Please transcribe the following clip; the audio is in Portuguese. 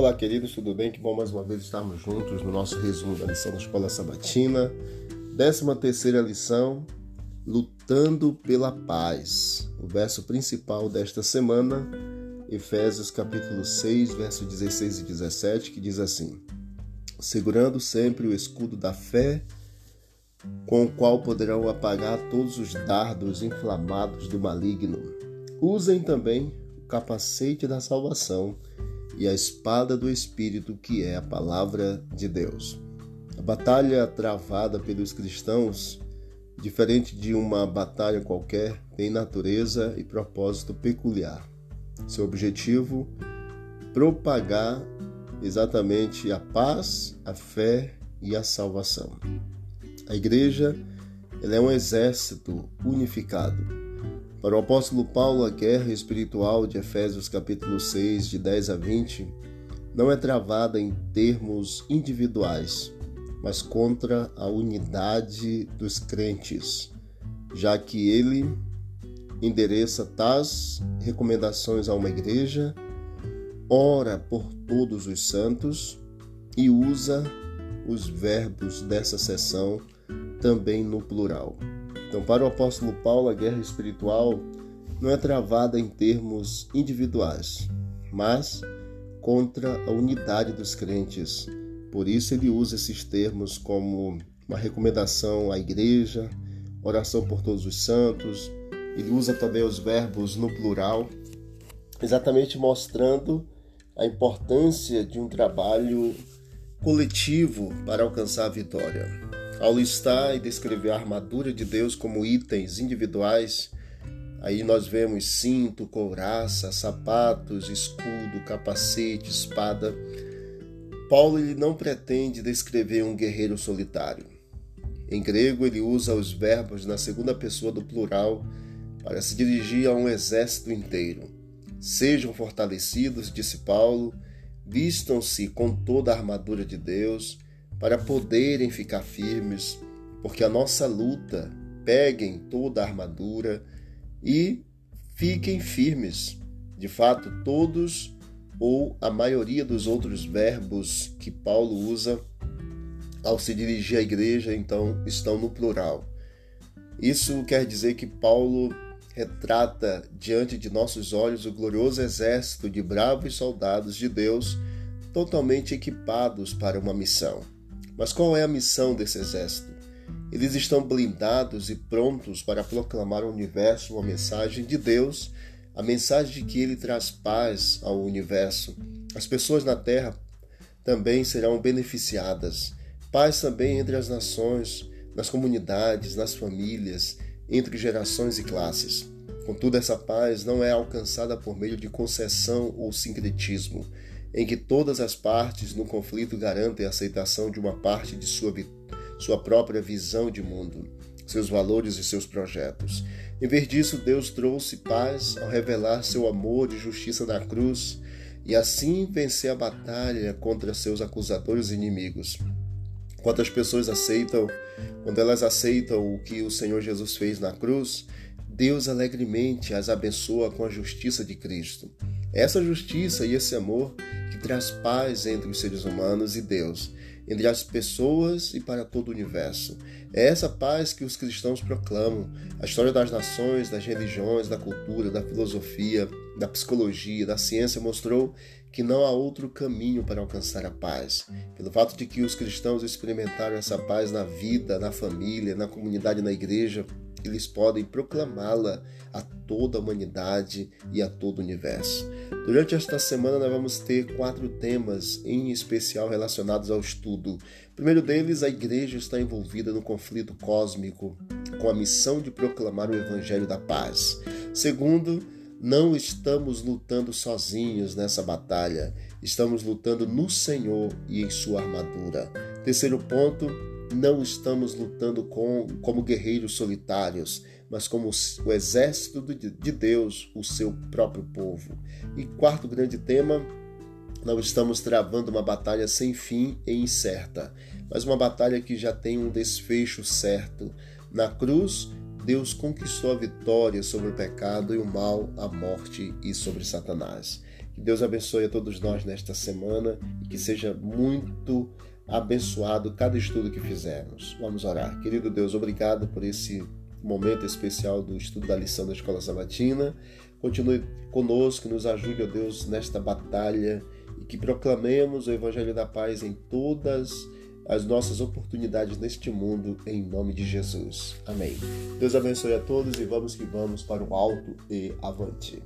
Olá, queridos, tudo bem? Que bom mais uma vez estarmos juntos no nosso resumo da lição da Escola Sabatina. Décima terceira lição, Lutando pela Paz. O verso principal desta semana, Efésios capítulo 6, versos 16 e 17, que diz assim: Segurando sempre o escudo da fé, com o qual poderão apagar todos os dardos inflamados do maligno. Usem também o capacete da salvação e a espada do Espírito, que é a palavra de Deus. A batalha travada pelos cristãos, diferente de uma batalha qualquer, tem natureza e propósito peculiar. Seu objetivo propagar exatamente a paz, a fé e a salvação. A igreja ela é um exército unificado para o apóstolo Paulo, a guerra espiritual de Efésios capítulo 6, de 10 a 20, não é travada em termos individuais, mas contra a unidade dos crentes, já que ele endereça tais recomendações a uma igreja, ora por todos os santos e usa os verbos dessa sessão também no plural. Então, para o apóstolo Paulo, a guerra espiritual não é travada em termos individuais, mas contra a unidade dos crentes. Por isso, ele usa esses termos como uma recomendação à igreja, oração por todos os santos. Ele usa também os verbos no plural, exatamente mostrando a importância de um trabalho coletivo para alcançar a vitória. Ao listar e descrever a armadura de Deus como itens individuais, aí nós vemos cinto, couraça, sapatos, escudo, capacete, espada. Paulo ele não pretende descrever um guerreiro solitário. Em grego, ele usa os verbos na segunda pessoa do plural para se dirigir a um exército inteiro. Sejam fortalecidos, disse Paulo, vistam-se com toda a armadura de Deus para poderem ficar firmes, porque a nossa luta peguem toda a armadura e fiquem firmes. De fato, todos ou a maioria dos outros verbos que Paulo usa ao se dirigir à igreja, então, estão no plural. Isso quer dizer que Paulo retrata diante de nossos olhos o glorioso exército de bravos soldados de Deus totalmente equipados para uma missão. Mas qual é a missão desse exército? Eles estão blindados e prontos para proclamar ao universo uma mensagem de Deus, a mensagem de que ele traz paz ao universo. As pessoas na terra também serão beneficiadas. Paz também entre as nações, nas comunidades, nas famílias, entre gerações e classes. Contudo, essa paz não é alcançada por meio de concessão ou sincretismo em que todas as partes no conflito garantem a aceitação de uma parte de sua, sua própria visão de mundo, seus valores e seus projetos. Em vez disso, Deus trouxe paz ao revelar seu amor e justiça na cruz e assim vencer a batalha contra seus acusadores e inimigos. Quantas pessoas aceitam, quando elas aceitam o que o Senhor Jesus fez na cruz, Deus alegremente as abençoa com a justiça de Cristo. Essa justiça e esse amor traz paz entre os seres humanos e Deus, entre as pessoas e para todo o universo. É essa paz que os cristãos proclamam. A história das nações, das religiões, da cultura, da filosofia, da psicologia, da ciência mostrou que não há outro caminho para alcançar a paz. Pelo fato de que os cristãos experimentaram essa paz na vida, na família, na comunidade, na igreja, eles podem proclamá-la a toda a humanidade e a todo o universo. Durante esta semana, nós vamos ter quatro temas em especial relacionados ao estudo. O primeiro deles, a igreja está envolvida no conflito cósmico com a missão de proclamar o evangelho da paz. Segundo, não estamos lutando sozinhos nessa batalha, estamos lutando no Senhor e em sua armadura. Terceiro ponto, não estamos lutando com, como guerreiros solitários, mas como o exército de Deus, o seu próprio povo. E quarto grande tema, não estamos travando uma batalha sem fim e incerta, mas uma batalha que já tem um desfecho certo. Na cruz, Deus conquistou a vitória sobre o pecado e o mal, a morte e sobre Satanás. Que Deus abençoe a todos nós nesta semana e que seja muito abençoado cada estudo que fizermos. Vamos orar. Querido Deus, obrigado por esse momento especial do estudo da lição da Escola Sabatina. Continue conosco, nos ajude, ó Deus, nesta batalha e que proclamemos o Evangelho da Paz em todas as nossas oportunidades neste mundo, em nome de Jesus. Amém. Deus abençoe a todos e vamos que vamos para o alto e avante.